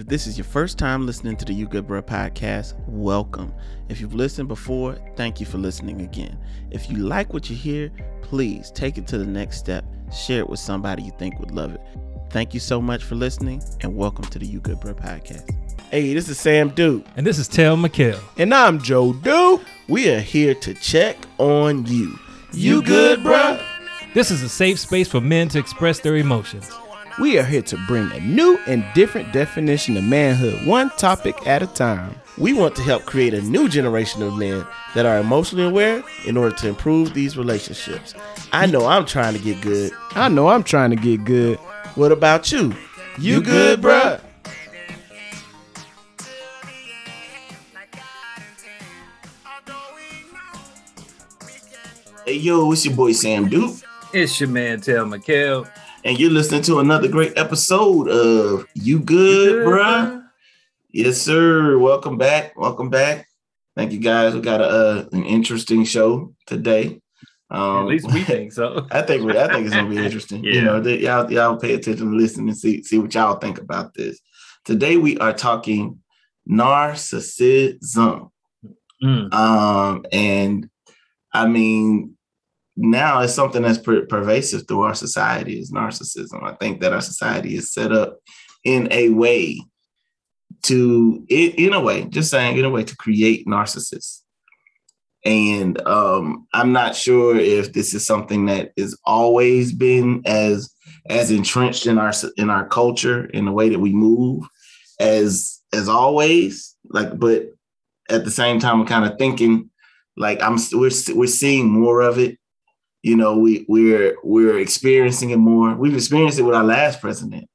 If this is your first time listening to the You Good Bro podcast, welcome. If you've listened before, thank you for listening again. If you like what you hear, please take it to the next step. Share it with somebody you think would love it. Thank you so much for listening, and welcome to the You Good Bro podcast. Hey, this is Sam Duke. And this is Tel McKell. And I'm Joe Duke. We are here to check on you. You good, bruh? This is a safe space for men to express their emotions. We are here to bring a new and different definition of manhood, one topic at a time. We want to help create a new generation of men that are emotionally aware in order to improve these relationships. I know I'm trying to get good. I know I'm trying to get good. What about you? You, good, bruh? Hey yo, it's your boy Sam Duke. It's your man Tel McKell. And you're listening to another great episode of You Good, Bruh? Yes, sir. Welcome back. Welcome back. Thank you guys. We got a, uh, an interesting show today. Um, At least we think so. I think we, I think it's gonna be interesting. yeah. You know, they, y'all y'all pay attention listen and see see what y'all think about this. Today we are talking narcissism. Mm. Um, and I mean, now it's something that's per- pervasive through our society is narcissism. I think that our society is set up in a way to, in, a way, just saying, in a way to create narcissists. And um, I'm not sure if this is something that has always been as as entrenched in our in our culture in the way that we move as as always. Like, but at the same time, I'm kind of thinking like I'm we're we're seeing more of it. You know, we we're we're experiencing it more. We've experienced it with our last president.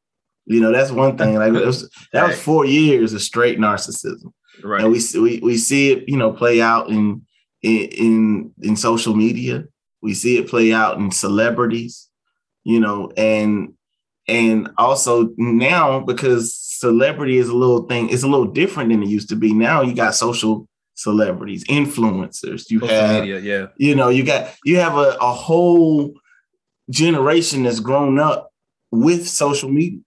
You know, that's one thing. Like was, that was four years of straight narcissism, right? And we we we see it, you know, play out in in in social media. We see it play out in celebrities, you know, and and also now because celebrity is a little thing, it's a little different than it used to be. Now you got social celebrities, influencers. You Social have, media, yeah. You know, you got you have a, a whole generation that's grown up with social media.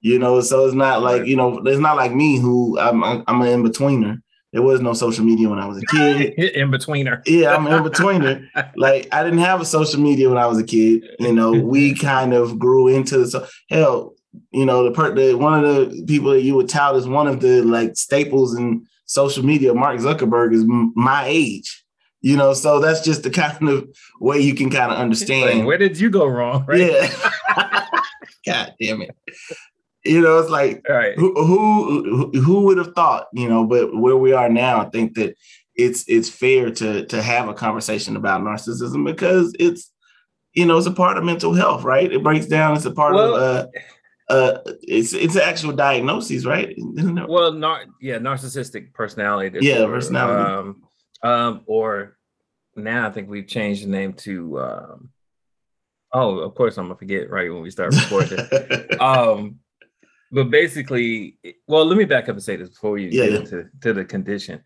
You know, so it's not like you know, it's not like me who I'm I'm an in betweener. There was no social media when I was a kid. in betweener. Yeah, I'm in betweener. like I didn't have a social media when I was a kid. You know, we kind of grew into the so hell. You know, the, per, the one of the people that you would tout as one of the like staples in social media, Mark Zuckerberg is m- my age. You know, so that's just the kind of way you can kind of understand. Like, where did you go wrong? Right? Yeah. God damn it. You know, it's like right. who, who who would have thought, you know, but where we are now, I think that it's it's fair to to have a conversation about narcissism because it's you know, it's a part of mental health, right? It breaks down, it's a part well, of uh uh, it's it's an actual diagnosis, right? Well, nar- yeah, narcissistic personality. Disorder. Yeah, personality. Um, um, or now I think we've changed the name to. Um, oh, of course, I'm gonna forget right when we start recording. um, but basically, well, let me back up and say this before you yeah, get yeah. into to the condition.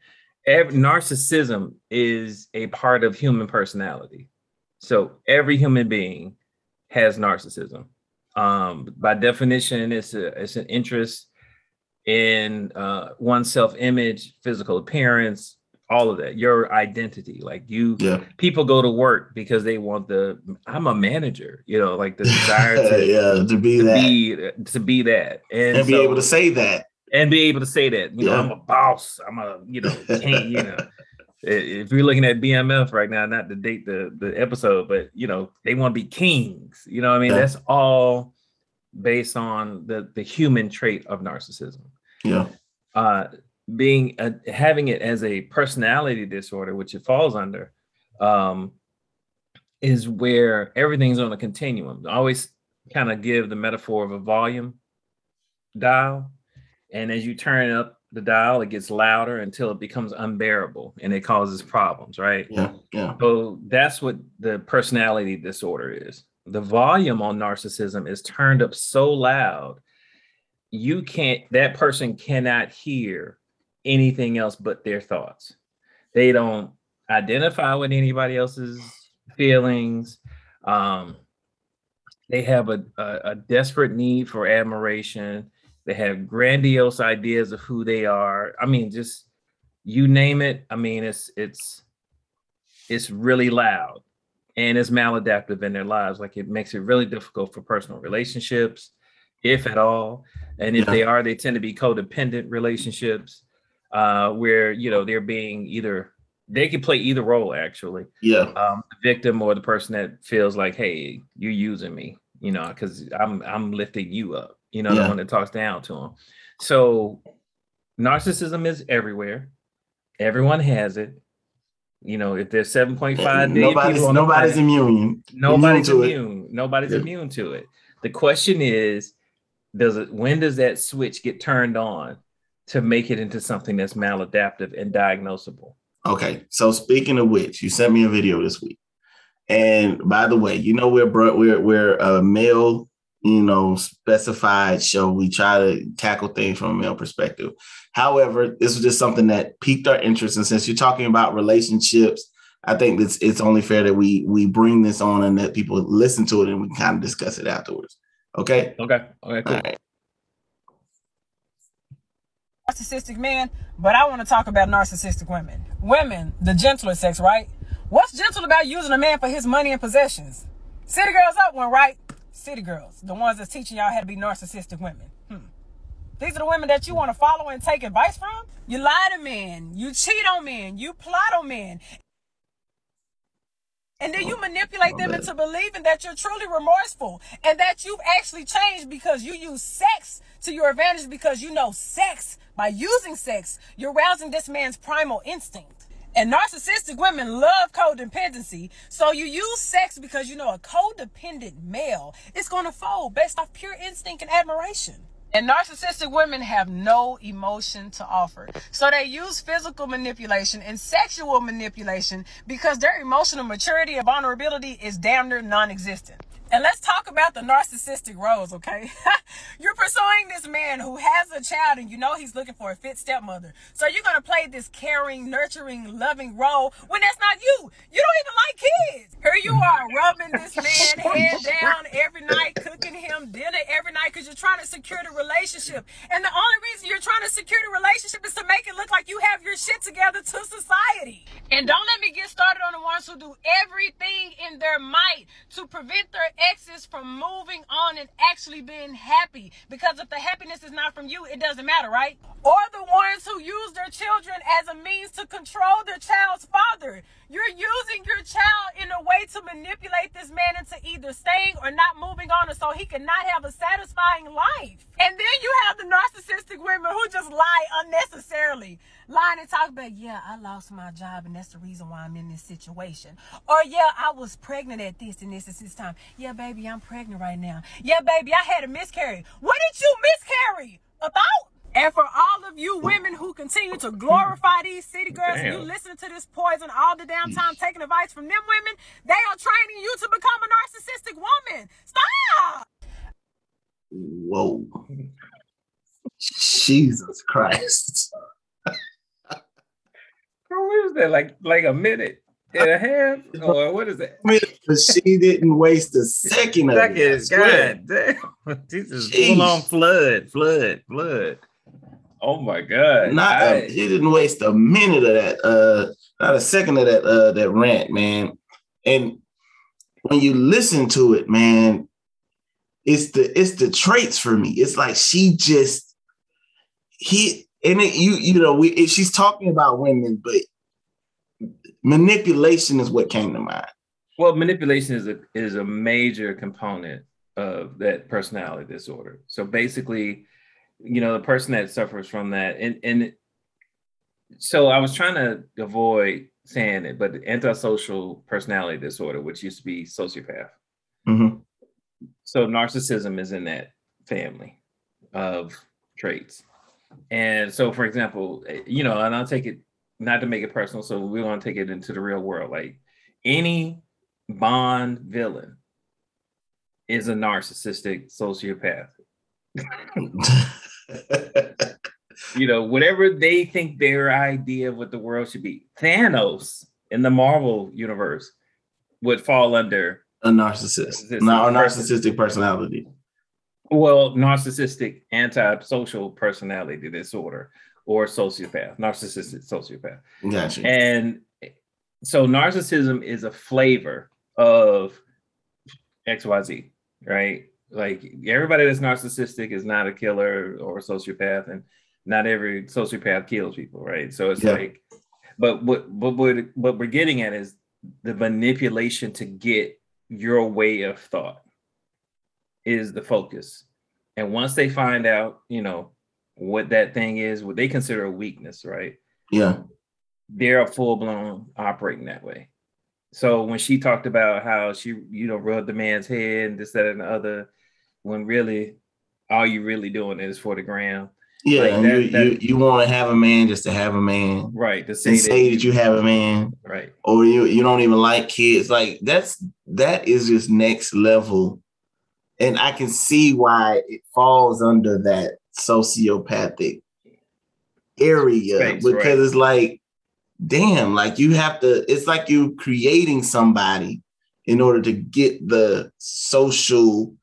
Every, narcissism is a part of human personality. So every human being has narcissism. Um, by definition, it's a it's an interest in uh, one's self image, physical appearance, all of that. Your identity, like you, yeah. people go to work because they want the. I'm a manager, you know, like the desire to yeah to be to that be, to be that and, and so, be able to say that and be able to say that. You yeah. know, I'm a boss. I'm a you know king. you know. If you're looking at BMF right now, not to date the the episode, but you know they want to be kings. You know, I mean yeah. that's all based on the the human trait of narcissism. Yeah. Uh, being a, having it as a personality disorder, which it falls under, um, is where everything's on a continuum. I always kind of give the metaphor of a volume dial, and as you turn up the dial, it gets louder until it becomes unbearable and it causes problems, right? Yeah, yeah. So that's what the personality disorder is. The volume on narcissism is turned up so loud, you can't, that person cannot hear anything else but their thoughts. They don't identify with anybody else's feelings. Um, they have a, a, a desperate need for admiration They have grandiose ideas of who they are. I mean, just you name it. I mean, it's it's it's really loud and it's maladaptive in their lives. Like it makes it really difficult for personal relationships, if at all. And if yeah. they are, they tend to be codependent relationships uh, where you know they're being either they can play either role actually. Yeah. Um, the victim or the person that feels like, hey, you're using me, you know, because I'm I'm lifting you up, you know, yeah. the one that talks down to them. So narcissism is everywhere. Everyone has it. You know, if there's 7.5 million nobody's, people nobody's planet, immune. Nobody's immune. immune. Nobody's yeah. immune to it. The question is, does it when does that switch get turned on to make it into something that's maladaptive and diagnosable? Okay, so speaking of which, you sent me a video this week, and by the way, you know we're we're we're uh, a male, you know, specified show. We try to tackle things from a male perspective. However, this was just something that piqued our interest, and since you're talking about relationships, I think it's it's only fair that we we bring this on and that people listen to it and we kind of discuss it afterwards. Okay. Okay. Okay. Cool. All right narcissistic men, but I want to talk about narcissistic women. Women, the gentler sex, right? What's gentle about using a man for his money and possessions? City girls up one, right? City girls, the ones that's teaching y'all how to be narcissistic women. Hmm. These are the women that you want to follow and take advice from? You lie to men, you cheat on men, you plot on men. And then you manipulate them into believing that you're truly remorseful and that you've actually changed because you use sex to your advantage because you know sex by using sex, you're rousing this man's primal instinct. And narcissistic women love codependency. So you use sex because you know a codependent male is going to fold based off pure instinct and admiration. And narcissistic women have no emotion to offer. So they use physical manipulation and sexual manipulation because their emotional maturity and vulnerability is damn near non existent. And let's talk about the narcissistic roles, okay? you're pursuing this man who has a child and you know he's looking for a fit stepmother. So you're going to play this caring, nurturing, loving role when that's not you. You don't even like kids. Here you are rubbing this man head down every night, cooking him dinner every night because you're trying to secure the relationship. And the only reason you're trying to secure the relationship is to make it look like you have your shit together to society. And don't let me get started on the ones who do everything in their might to prevent their exes from moving on and actually being happy. Because if the happiness is not from you, it doesn't matter, right? Or the ones who use their children as a means to control their child's father. You're using your child in a way to manipulate this man into either staying or not moving on so he cannot have a satisfying life. And then you have the narcissistic women who just lie unnecessarily. Lying and talking about, yeah, I lost my job and that's the reason why I'm in this situation. Or yeah, I was pregnant at this and this and this time. Yeah, baby, I'm pregnant right now. Yeah, baby, I had a miscarriage. What did you miscarry? About? And for all of you women who continue to glorify these city girls, and you listen to this poison all the damn time, taking advice from them women, they are training you to become a narcissistic woman. Stop! Whoa. Jesus Christ. What is that? Like like a minute and a half? Or what is that? But she didn't waste a second of second, it. God damn. This is full on flood, flood, flood. Oh my god! Not I, a, he didn't waste a minute of that. Uh, not a second of that. Uh, that rant, man. And when you listen to it, man, it's the it's the traits for me. It's like she just he and it, you you know we she's talking about women, but manipulation is what came to mind. Well, manipulation is a is a major component of that personality disorder. So basically you know, the person that suffers from that. And and so I was trying to avoid saying it, but antisocial personality disorder, which used to be sociopath. Mm-hmm. So narcissism is in that family of traits. And so, for example, you know, and I'll take it not to make it personal, so we want to take it into the real world. Like any Bond villain is a narcissistic sociopath. you know, whatever they think their idea of what the world should be. Thanos in the Marvel universe would fall under a narcissist, not a narcissistic personality. Well, narcissistic antisocial personality disorder or sociopath, narcissistic sociopath. Gotcha. And so narcissism is a flavor of XYZ, right? Like everybody that's narcissistic is not a killer or a sociopath, and not every sociopath kills people, right? So it's Yeah. like, but what what what what we're getting at is the manipulation to get your way of thought is the focus. And once they find out, you know, what that thing is, what they consider a weakness, right? Yeah. They're a full blown operating that way. So when she talked about how she, you know, rubbed the man's head and this, that, and the other, when really all you're really doing is for the gram, Yeah. Like that- you, that- you you want to have a man just to have a man. right? To say that, say that you have a man. right, or you you don't even like kids like that's that is just next level and i can see why it falls under that sociopathic area because right. it's like damn like you have to it's like you're creating somebody in order to get the social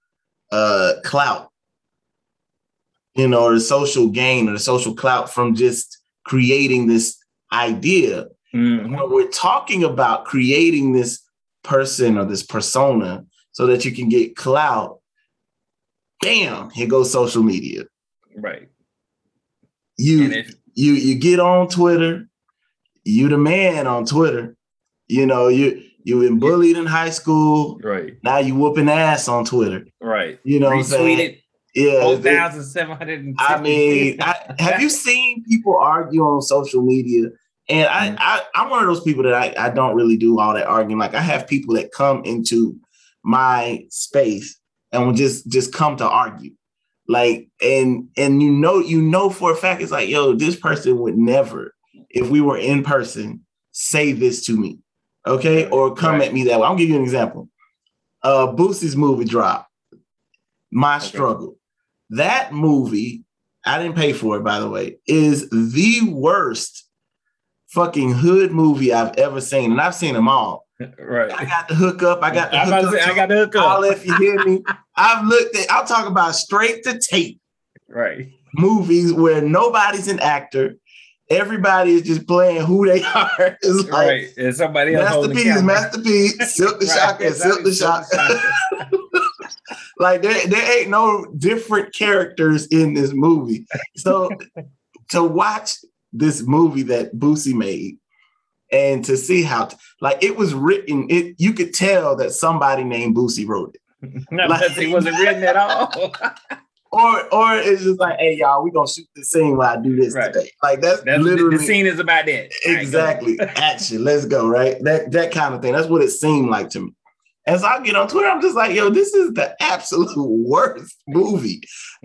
uh clout you know or the social gain or the social clout from just creating this idea Mhm. when we're talking about creating this person or this persona so that you can get clout, damn, here goes social media. Right. You if you you get on Twitter, you the man on Twitter. You know, you you've been bullied in high school. right, Now you whooping ass on Twitter. right, You know what I'm saying? retweeted Yeah. four it- thousand seven hundred. I mean, I, have you seen people argue on social media? And I, Mhm. I, I'm one of those people that I, I don't really do all that arguing. Like I have people that come into my space and will just just come to argue. Like and and you know you know for a fact it's like yo this person would never if we were in person say this to me, okay, or come right. at me that way. I'll give you an example. Uh, Boosie's movie drop, My Okay. Struggle. That movie, I didn't pay for it, by the way, is the worst fucking hood movie I've ever seen, and I've seen them all. Right. I got the hook up. I got the I'm hook about to up. say, I got the hook All if you hear me, I've looked at. I'll talk about straight to tape Right. movies where nobody's an actor. Everybody is just playing who they are. It's like right. And somebody else Master holding the P, camera. Master P, Silk the Right, Shocker, and Silk the exactly, Shocker. Like there, there ain't no different characters in this movie. So to watch this movie that Boosie made and to see how like it was written, it you could tell that somebody named Boosie wrote it. No, Like- because he wasn't written at all. Or or it's just like, hey y'all, we gonna shoot the scene while I do this Right. today. Like that's, That's literally the scene is about that. All right, go. exactly action. Let's go, right? That that kind of thing. That's what it seemed like to me. As I get on Twitter, I'm just like, yo, this is the absolute worst movie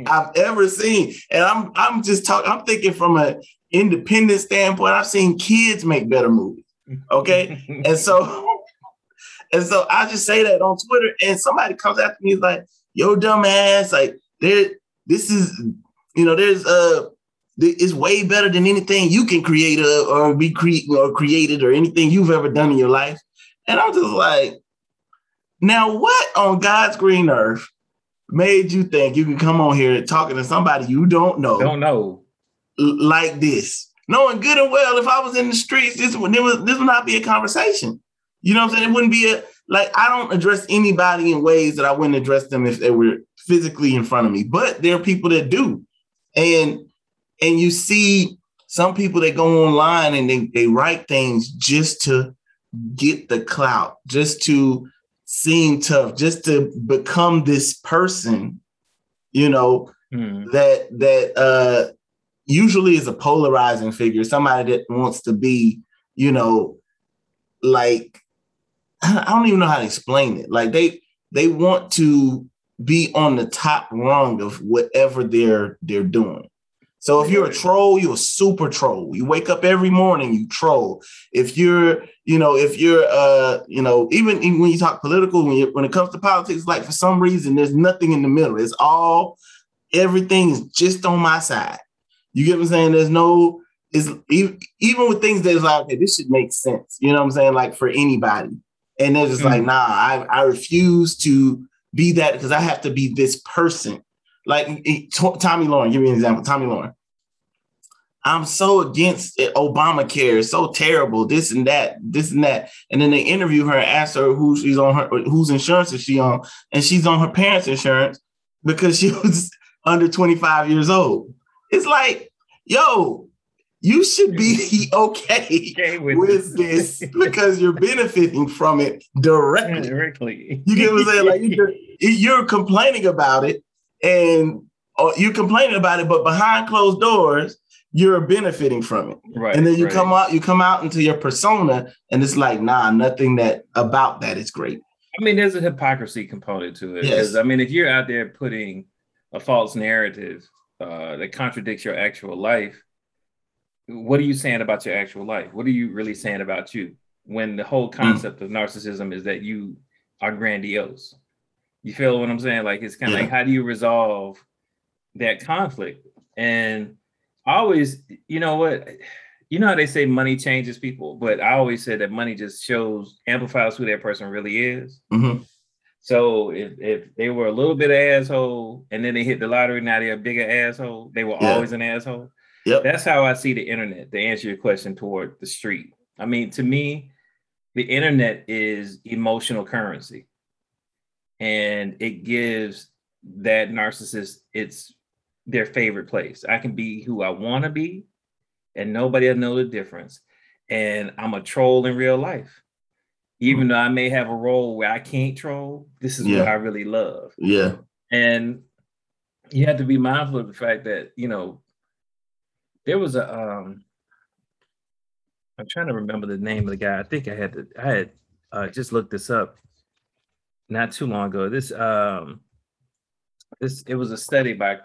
I've ever seen. And I'm I'm just talking, I'm thinking from an independent standpoint. I've seen kids make better movies. Okay. And so, and so I just say that on Twitter, and somebody comes after me, is like, yo, dumbass, like there, this is, you know, there's uh it's way better than anything you can create uh, or be cre- or created or anything you've ever done in your life. And I'm just like, now what on God's green earth made you think you can come on here talking to somebody you don't know Don't know. Like this, knowing good and well if I was in the streets, this would this would, this would not be a conversation. You know what I'm saying? It wouldn't be a like I don't address anybody in ways that I wouldn't address them if they were physically in front of me. But there are people that do, and and you see some people that go online and they they write things just to get the clout, just to seem tough, just to become this person. You know, Hmm. that that uh usually is a polarizing figure, somebody that wants to be, you know, like I don't even know how to explain it. Like they they want to be on the top rung of whatever they're they're doing. So if you're a troll, you're a super troll. You wake up every morning, you troll. If you're, you know, if you're, uh, you know, even, even when you talk political, when you, when it comes to politics, like for some reason, there's nothing in the middle. It's all everything is just on my side. You get what I'm saying? There's no, it's even, even with things that's like, okay, this should make sense. You know what I'm saying? Like for anybody. And they're just mm. like, nah, I, I refuse to be that because I have to be this person. like Tomi Lahren. Give me an example. Tomi Lahren. I'm so against it. Obamacare. It's so terrible. This and that. This and that. And then they interview her and ask her who she's on her whose insurance is she on, and she's on her parents' insurance because she was under 25 years old. It's like, yo, you should be okay, okay with, with this because you're benefiting from it directly. Directly. You get what I'm saying? Like you're, you're complaining about it and uh, you're complaining about it, but behind closed doors, you're benefiting from it. Right. And then you right. come out, you come out into your persona, and it's like, nah, nothing that about that is great. I mean, there's a hypocrisy component to it. Yes. I mean, if you're out there putting a false narrative uh, that contradicts your actual life, what are you saying about your actual life? What are you really saying about you? When the whole hmm. concept mm. of narcissism is that you are grandiose. You feel what I'm saying? Like it's kind of yeah. like how do you resolve that conflict? And I always, you know what, you know how they say money changes people, but I always said that money just shows amplifies who that person really is. Mm-hmm. So if, if they were a little bit of asshole and then they hit the lottery, now they're a bigger asshole. They were yeah. always an asshole. Yep. That's how I see the internet. To answer your question toward the street, I mean, to me, the internet is emotional currency, and it gives that narcissist its their favorite place. I can be who I want to be, and nobody will know the difference. And I'm a troll in real life. Even mm-hmm. though I may have a role where I can't troll, this is yeah. what I really love. Yeah. And you have to be mindful of the fact that, you know, there was a um I'm trying to remember the name of the guy. I think I had to I had uh, just looked this up not too long ago. This um this it was a study by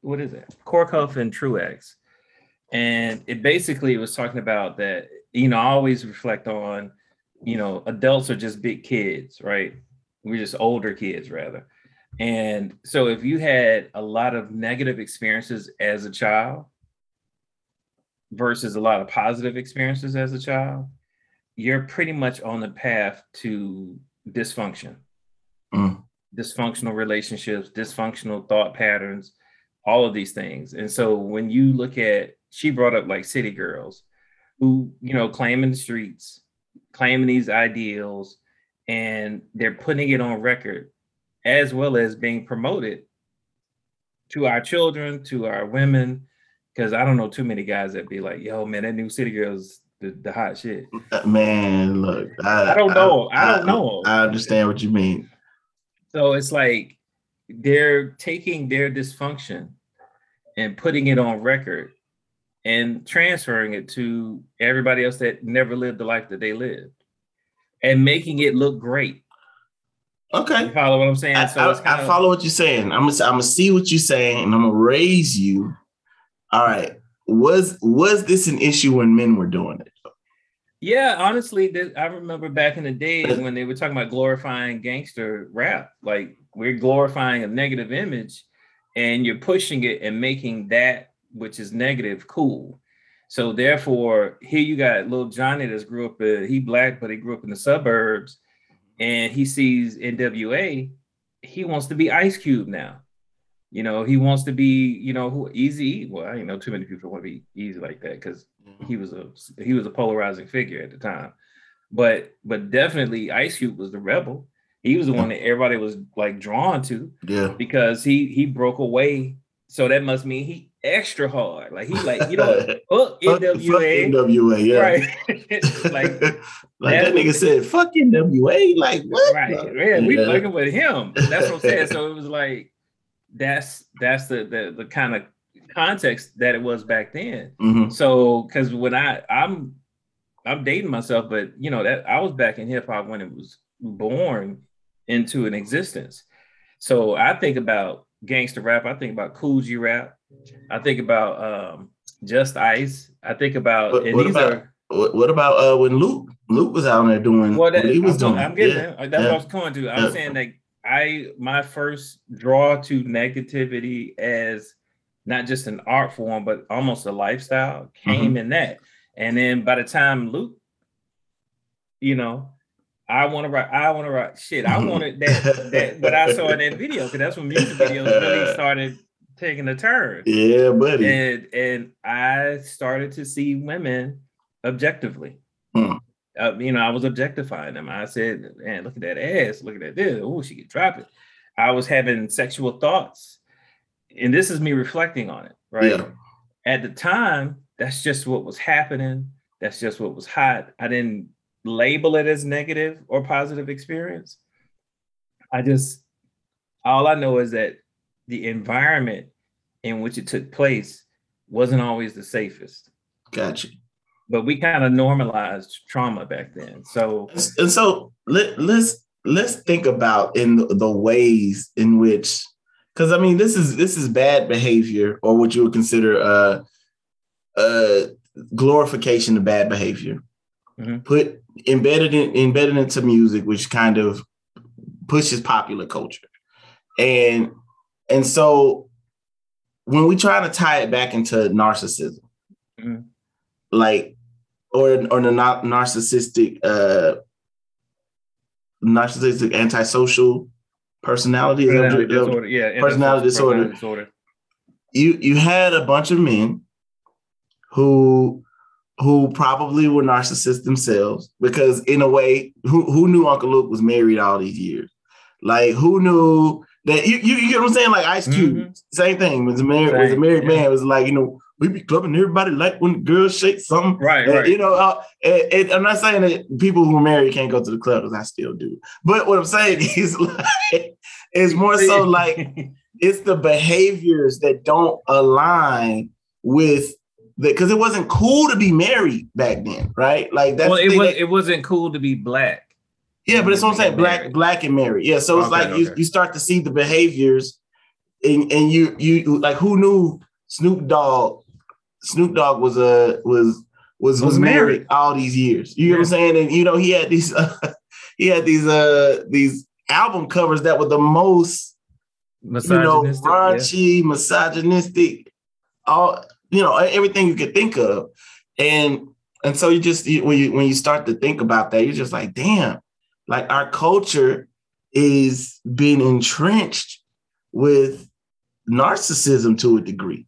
what is it? Korkuth and Truex. And it basically was talking about that, you know, I always reflect on, you know, adults are just big kids, right? We're just older kids rather. And so if you had a lot of negative experiences as a child versus a lot of positive experiences as a child, you're pretty much on the path to dysfunction. Mm dysfunctional relationships, dysfunctional thought patterns, all of these things. And so when you look at, she brought up like city girls who, you know, claiming the streets, claiming these ideals, and they're putting it on record as well as being promoted to our children, to our women. Cause I don't know too many guys that be like, yo, man, that new city girls the, the hot shit. Man, look, I, I don't know. I, I don't know. I understand what you mean. So it's like they're taking their dysfunction and putting it on record and transferring it to everybody else that never lived the life that they lived and making it look great. Okay. You follow what I'm saying? I, so I, I follow what you're saying. I'm gonna I'm gonna see what you're saying and I'm gonna raise you. All right. Was was this an issue when men were doing it? Yeah, honestly, I remember back in the days when they were talking about glorifying gangster rap. Like we're glorifying a negative image, and you're pushing it and making that which is negative cool. So therefore, here you got little Johnny that's grew up. Uh, he black, but he grew up in the suburbs, and he sees NWA. He wants to be Ice Cube now. You know, he wants to be, you know, who easy. Well, I know too many people want to be easy like that because mm-hmm. he was a he was a polarizing figure at the time. But but definitely Ice Cube was the rebel. He was the one that everybody was like drawn to. Yeah. Because he he broke away. So that must mean he extra hard. Like he like, you know, fuck NWA. Fuck NWA, yeah. Right. like, like that nigga said, fuck NWA. Like what? Right. Yeah, we yeah. fucking with him. That's what I'm saying. So it was like that's that's the the, the kind of context that it was back then. Mm-hmm. So because when I I'm I'm dating myself, but you know that I was back in hip hop when it was born into an existence. So I think about gangster rap. I think about Kool G rap. I think about um, Just Ice. I think about what, and what these about, are. What about uh, when Luke Luke was out there doing what he was I'm, doing? I'm getting yeah. That's yeah. what I was going to. I'm yeah. saying that I my first draw to negativity as not just an art form, but almost a lifestyle came mm-hmm. in that. And then by the time Luke, you know, I want to rock. I want to rock. Shit, I wanted that. that what I saw in that video because that's when music videos really started taking a turn. Yeah, buddy. And and I started to see women objectively. Hmm. Uh, you know, I was objectifying them. I said, "Man, look at that ass. Look at that. This. Oh, she could drop it." I was having sexual thoughts, and this is me reflecting on it. Right. Yeah. At the time, that's just what was happening. That's just what was hot. I didn't label it as negative or positive experience. I just all I know is that the environment in which it took place wasn't always the safest. Gotcha. But we kind of normalized trauma back then. So and so let, let's let's think about in the, ways in which because I mean this is this is bad behavior or what you would consider a, a glorification of bad behavior. Mm-hmm. Put embedded in, embedded into music, which kind of pushes popular culture, and and so when we try to tie it back into narcissism, mm-hmm. like or or the narcissistic uh narcissistic antisocial personality, personality disorder, yeah, personality disorder. personality disorder. You you had a bunch of men who who probably were narcissists themselves because in a way who, who knew uncle luke was married all these years like who knew that you, you, you get what i'm saying like ice cube mm-hmm. same thing was a married was a married yeah. man it was like you know we be clubbing everybody like when girls shake something right, and, right. you know uh, i'm not saying that people who are married can't go to the club because i still do but what i'm saying is like it's more so like it's the behaviors that don't align with because it wasn't cool to be married back then, right? Like that's well, it was that, it wasn't cool to be black. Yeah, but it's what I'm saying, black, married. black and married. Yeah, so it's okay, like okay. you, you start to see the behaviors, and and you you like who knew Snoop Dogg? Snoop Dogg was a was was was, was married, married all these years. You know what I'm saying? And you know he had these uh, he had these uh these album covers that were the most you know raunchy, yeah. misogynistic, all you know everything you could think of, and and so you just you, when you when you start to think about that, you're just like, damn, like our culture is being entrenched with narcissism to a degree.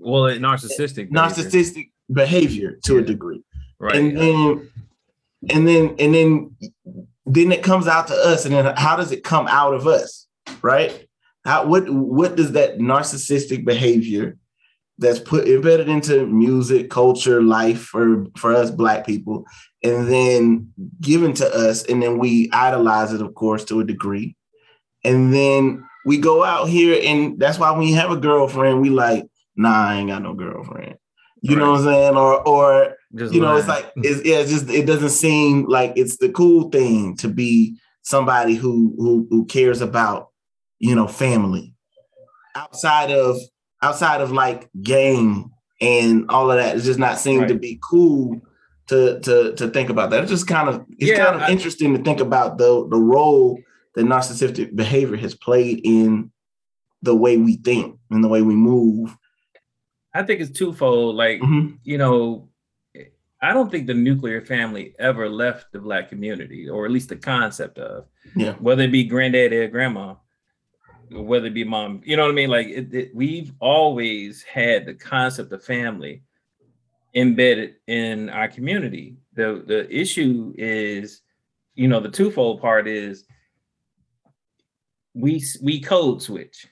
Well, narcissistic behavior. narcissistic behavior to yeah. a degree, right? And then and then and then then it comes out to us, and then how does it come out of us, right? How what what does that narcissistic behavior that's put embedded into music, culture, life for for us black people, and then given to us, and then we idolize it, of course, to a degree, and then we go out here, and that's why when you have a girlfriend, we like, nah, I ain't got no girlfriend. You right. know what I'm saying? Or or just you know, it's like it's yeah, it's just it doesn't seem like it's the cool thing to be somebody who who who cares about you know family outside of outside of like game and all of that, it's just not seem right. to be cool to to to think about that. It's just kind of it's yeah, kind of I, interesting to think about the the role that narcissistic behavior has played in the way we think and the way we move. I think it's twofold. Like, mm-hmm. you know, I don't think the nuclear family ever left the black community, or at least the concept of, yeah. whether it be granddaddy or grandma whether it be mom, you know what I mean? Like it, it, we've always had the concept of family embedded in our community. The the issue is, you know, the twofold part is we we code switch.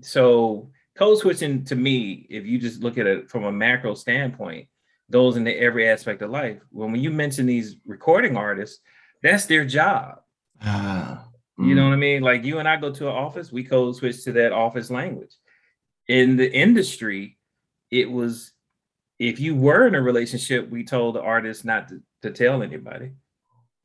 So code switching to me, if you just look at it from a macro standpoint, goes into every aspect of life. When when you mention these recording artists, that's their job. Ah. You know mm. what I mean? Like you and I go to an office, we code switch to that office language. In the industry, it was if you were in a relationship, we told the artist not to, to tell anybody.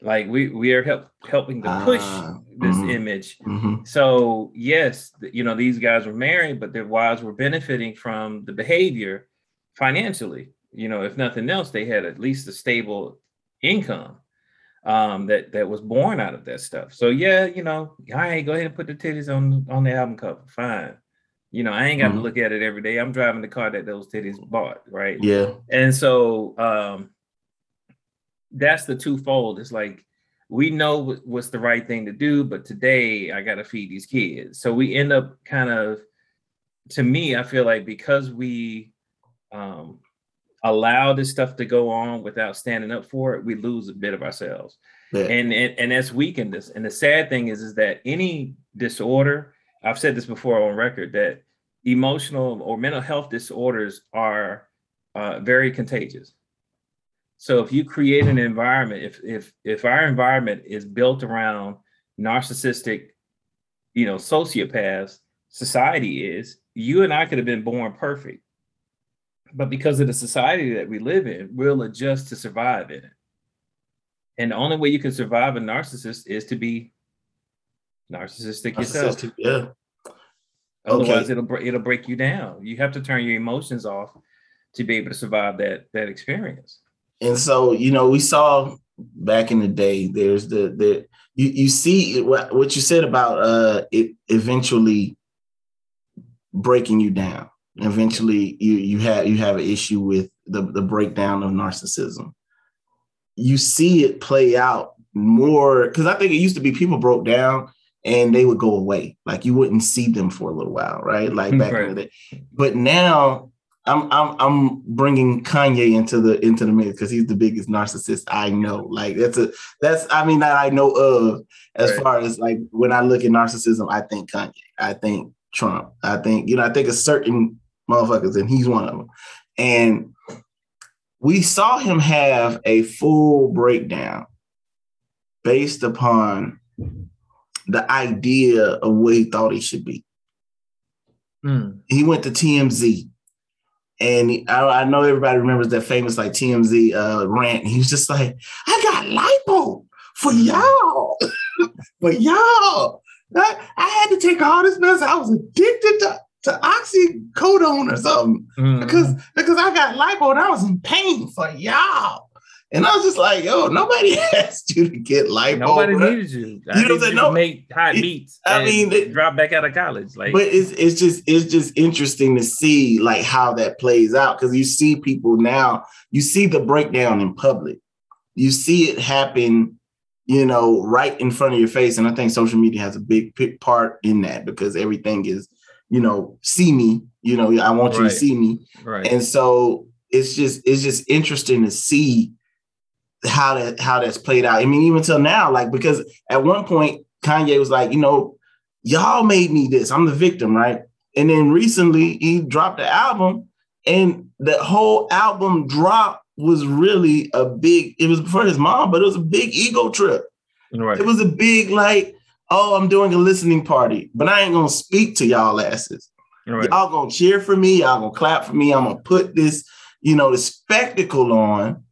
Like we we are help, helping to push uh, this mm-hmm, image. Mm-hmm. So yes, you know these guys were married, but their wives were benefiting from the behavior financially. You know, if nothing else, they had at least a stable income um, that that was born out of that stuff. So yeah, you know, I ain't go ahead and put the titties on on the album cover. Fine. You know, I ain't got mm-hmm. to look at it every day. I'm driving the car that those titties bought, right? Yeah. And so um that's the twofold. It's like we know what's the right thing to do, but today I got to feed these kids. So we end up kind of, to me, I feel like because we um, allow this stuff to go on without standing up for it, we lose a bit of ourselves. Yeah. And, and and that's weakened us. And the sad thing is, is that any disorder, I've said this before on record, that emotional or mental health disorders are uh, very contagious. So if you create an environment, if if if our environment is built around narcissistic, you know, sociopaths, society is, you and I could have been born perfect. But because of the society that we live in, we'll adjust to survive in it. And the only way you can survive a narcissist is to be narcissistic, narcissistic yourself. Yeah. Otherwise, okay. it'll it'll break you down. You have to turn your emotions off to be able to survive that that experience. And so, you know, we saw back in the day. There's the the you you see what what you said about uh it eventually breaking you down. Eventually, you you have you have an issue with the the breakdown of narcissism you see it play out more because I think it used to be people broke down and they would go away. Like you wouldn't see them for a little while, right? Like back right. in the day. But now I'm I'm I'm bringing Kanye into the into the mix because he's the biggest narcissist I know. Like that's a that's I mean that I know of as right. far as like when I look at narcissism, I think Kanye, I think Trump, I think you know I think a certain motherfuckers and he's one of them. And we saw him have a full breakdown based upon the idea of what he thought he should be. Mm. He went to TMZ, and I, I, know everybody remembers that famous like TMZ uh, rant. He was just like, "I got lipo for hmm. y'all, for y'all. I, I, had to take all this mess. I was addicted to to oxycodone or something mm-hmm. because because I got lipo and I was in pain for y'all. And I was just like, yo, nobody asked you to get lipo. Nobody bro. needed you. I you know what I'm make hot beats. I mean, it, drop back out of college. Like, but it's it's just it's just interesting to see like how that plays out because you see people now. You see the breakdown in public. You see it happen, you know, right in front of your face. And I think social media has a big, big part in that because everything is you know, see me, you know, I want right. you to see me. Right. And so it's just it's just interesting to see how that how that's played out. I mean, even till now, like because at one point Kanye was like, you know, y'all made me this. I'm the victim, right? And then recently he dropped the album, and the whole album drop was really a big. It was for his mom, but it was a big ego trip. Right. It was a big like oh, I'm doing a listening party, but I ain't gonna speak to y'all asses. Right. Y'all gonna cheer for me, y'all gonna clap for me. I'm gonna put this, you know, the spectacle on,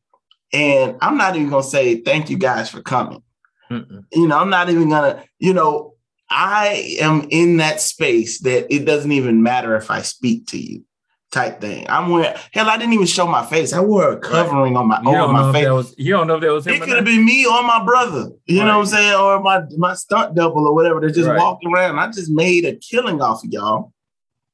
and I'm not even gonna say thank you guys for coming. Mm-mm. You know, I'm not even gonna, you know, I am in that space that it doesn't even matter if I speak to you type thing. I'm wearing hell. I didn't even show my face. I wore a covering right. on my you over my face. Was, you don't know if that was him. It could have been me or my brother. You right. know what I'm saying, or my my stunt double or whatever. They're just right. walking around. I just made a killing off of y'all.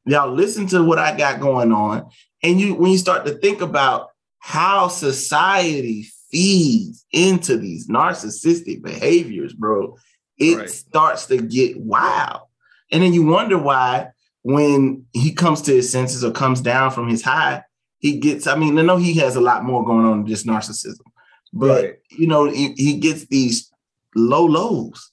Y'all listen to what I got going on, and you when you start to think about how society feeds into these narcissistic behaviors, bro, it starts to get wild. And then you wonder why when he comes to his senses or comes down from his high, he gets, I mean, I know he has a lot more going on than just narcissism, but right. you know, he, he gets these low lows.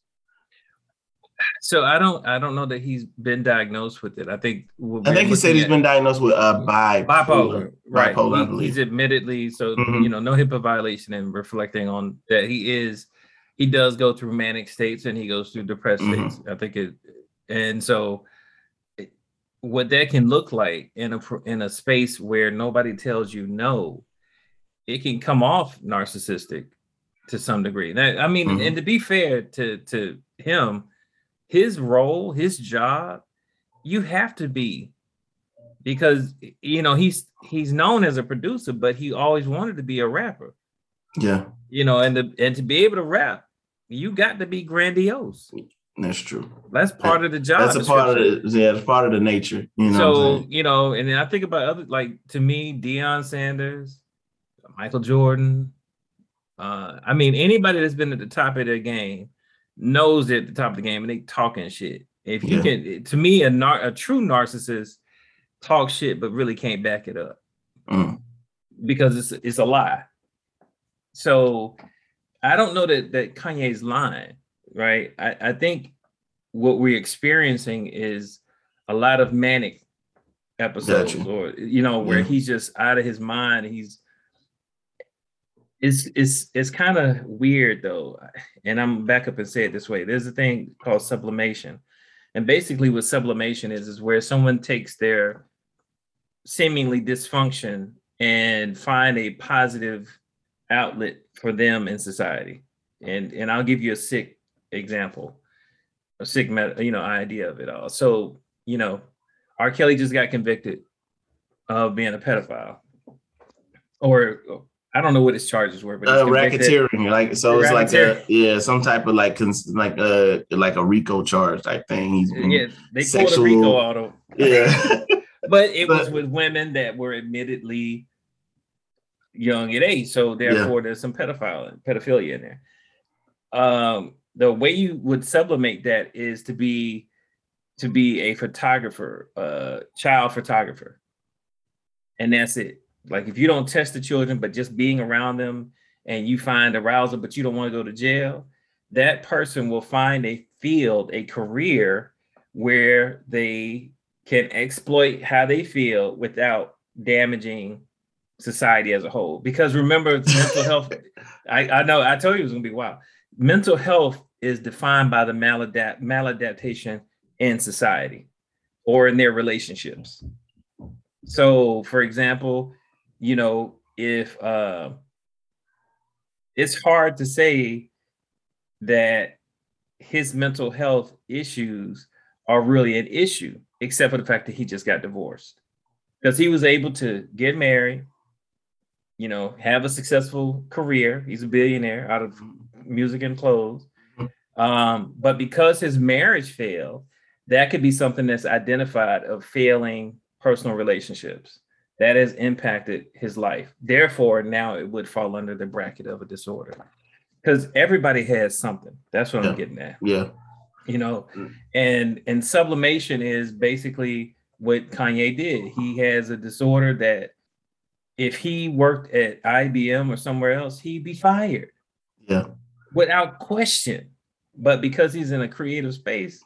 So I don't, I don't know that he's been diagnosed with it. I think I think he said he's been diagnosed with uh, bipolar, bipolar, right? Bipolar, he, he's admittedly so mm-hmm. you know no HIPAA violation and reflecting on that he is, he does go through manic states and he goes through depressed mm-hmm. states. I think it, and so what that can look like in a in a space where nobody tells you no it can come off narcissistic to some degree. That, i mean mm-hmm. and to be fair to to him his role his job you have to be because you know he's he's known as a producer but he always wanted to be a rapper. Yeah. You know and to and to be able to rap you got to be grandiose that's true. That's part that, of the job. That's a part of the yeah, it's part of the nature. You know. So you know, and then I think about other like to me, Deion Sanders, Michael Jordan, Uh, I mean, anybody that's been at the top of their game knows they're at the top of the game and they talking shit. If you yeah. can, to me, a nar- a true narcissist talk shit but really can't back it up mm. because it's it's a lie. So I don't know that that Kanye's lying, right? I, I think what we're experiencing is a lot of manic episodes, gotcha. or you know, where yeah. he's just out of his mind. He's it's it's it's kind of weird though, and I'm back up and say it this way. There's a thing called sublimation, and basically what sublimation is is where someone takes their seemingly dysfunction and find a positive outlet for them in society. And and I'll give you a sick example, a sick you know idea of it all. So you know, R. Kelly just got convicted of being a pedophile, or I don't know what his charges were, but uh, racketeering, like so, it's like a yeah, some type of like cons- like a uh, like a RICO charge type thing. He's yeah, they sexual, pulled a RICO auto. Yeah, but it but, was with women that were admittedly young at age, so therefore yeah. there's some pedophile pedophilia in there. Um, the way you would sublimate that is to be to be a photographer, a uh, child photographer, and that's it like if you don't test the children, but just being around them and you find arousal, but you don't want to go to jail, that person will find a field, a career where they can exploit how they feel without damaging society as a whole. Because remember, mental health, I, I know I told you it was gonna be wild. Mental health is defined by the maladapt maladaptation in society or in their relationships. So, for example, you know, if uh, it's hard to say that his mental health issues are really an issue, except for the fact that he just got divorced. Because he was able to get married, you know, have a successful career. He's a billionaire out of music and clothes. Um, but because his marriage failed, that could be something that's identified of failing personal relationships that has impacted his life. Therefore, now it would fall under the bracket of a disorder because everybody has something. That's what yeah. I'm getting at. Yeah. You know, mm. and and sublimation is basically what Kanye did. He has a disorder that if he worked at IBM or somewhere else, he'd be fired. Yeah. Without question. But because he's in a creative space,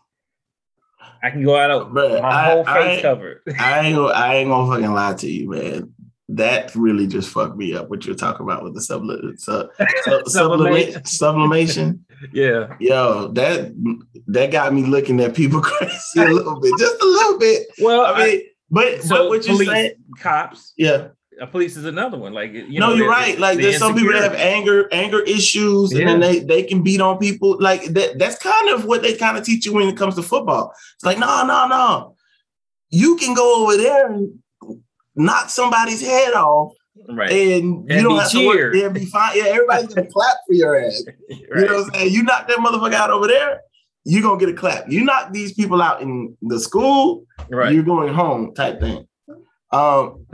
I can go out of my I, whole face I, covered. I ain't gonna, I ain't gonna fucking lie to you, man. That really just fucked me up. What you're talking about with the subli- su- su- sublimation. sublimation. Yeah. Yo, that that got me looking at people crazy a little bit, just a little bit. Well, I mean, but so but what you saying? Cops. Yeah police is another one. Like you no, know, you're right. Like there's some people that have anger anger issues, yeah. and then they they can beat on people. Like that. That's kind of what they kind of teach you when it comes to football. It's like no, no, no. You can go over there and knock somebody's head off. Right. And, and you don't have cheered. to work there and be fine. Yeah, everybody's gonna clap for your ass. right. You know what I'm saying? You knock that motherfucker out over there, you're gonna get a clap. You knock these people out in the school, right. you're going home type thing. Um,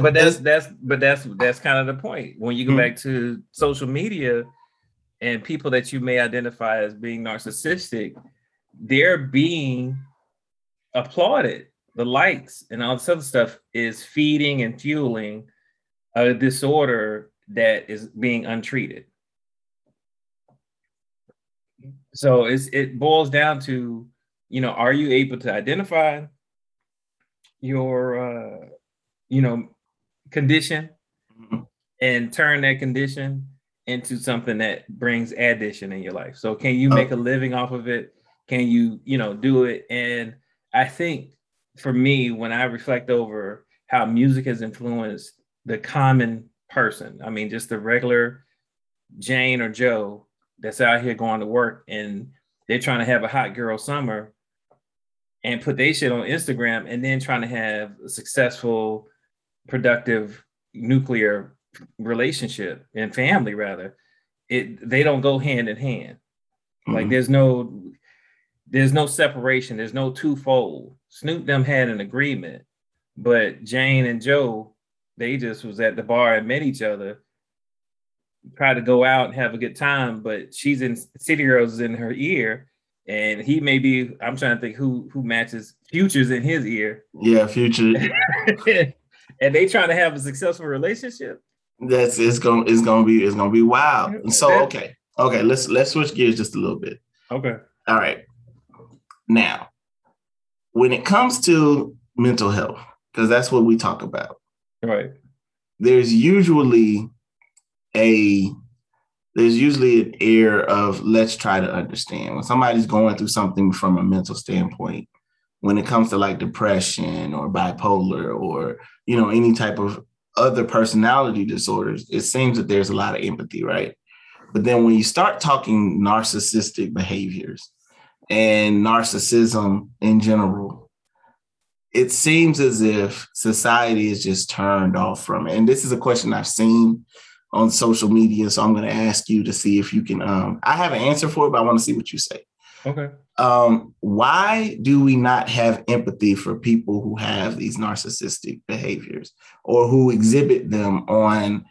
but that's that's but that's that's kind of the point. When you go mm-hmm. back to social media and people that you may identify as being narcissistic, they're being applauded. The likes and all this other stuff is feeding and fueling a disorder that is being untreated. So it's it boils down to, you know, are you able to identify your uh you know condition mm-hmm. and turn that condition into something that brings addition in your life. So can you make a living off of it? Can you, you know, do it? And I think for me, when I reflect over how music has influenced the common person, I mean, just the regular Jane or Joe that's out here going to work and they're trying to have a hot girl summer and put their shit on Instagram and then trying to have a successful productive nuclear relationship and family rather it they don't go hand in hand mm-hmm. like there's no there's no separation there's no twofold snoop them had an agreement but jane and joe they just was at the bar and met each other try to go out and have a good time, but she's in City Girls is in her ear, and he may be. I'm trying to think who who matches Futures in his ear. Yeah, Future. and they trying to have a successful relationship. That's it's gonna it's gonna be it's gonna be wild. And so okay, okay, let's let's switch gears just a little bit. Okay. All right. Now, when it comes to mental health, because that's what we talk about. Right. There's usually a there's usually an air of let's try to understand when somebody's going through something from a mental standpoint when it comes to like depression or bipolar or you know any type of other personality disorders it seems that there's a lot of empathy right but then when you start talking narcissistic behaviors and narcissism in general it seems as if society is just turned off from it and this is a question i've seen on social media. So I'm going to ask you to see if you can. Um, I have an answer for it, but I want to see what you say. Okay. Um, why do we not have empathy for people who have these narcissistic behaviors or who exhibit them on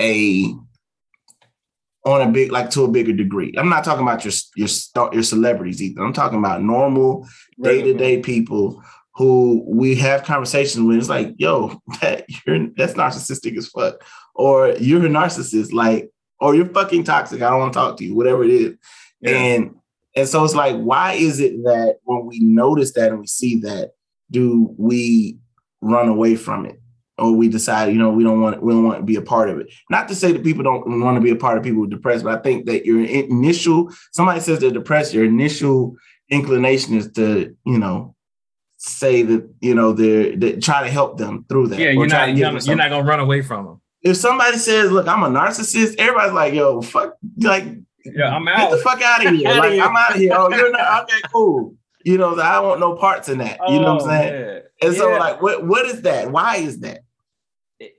a on a big like to a bigger degree? I'm not talking about your your your celebrities either. I'm talking about normal day to day people who we have conversations with. It's like, yo, that you're that's narcissistic as fuck or you're a narcissist, like, or you're fucking toxic. I don't want to talk to you, whatever it is. Yeah. And and so it's like, why is it that when we notice that and we see that, do we run away from it? Or we decide, you know, we don't want we don't want to be a part of it. Not to say that people don't want to be a part of people with depressed, but I think that your initial somebody says they're depressed, your initial inclination is to, you know, say that you know they're, they try to help them through that. Yeah, you're not you're, you're not gonna run away from them if somebody says, "Look, I'm a narcissist," everybody's like, "Yo, fuck, like, yeah, I'm out. Get the fuck out of here! like. I'm out of here. Oh, you're not okay. Cool. You know, I don't want no parts in that. You know what I'm oh, saying? Man. And yeah. so, like, what what is that? Why is that?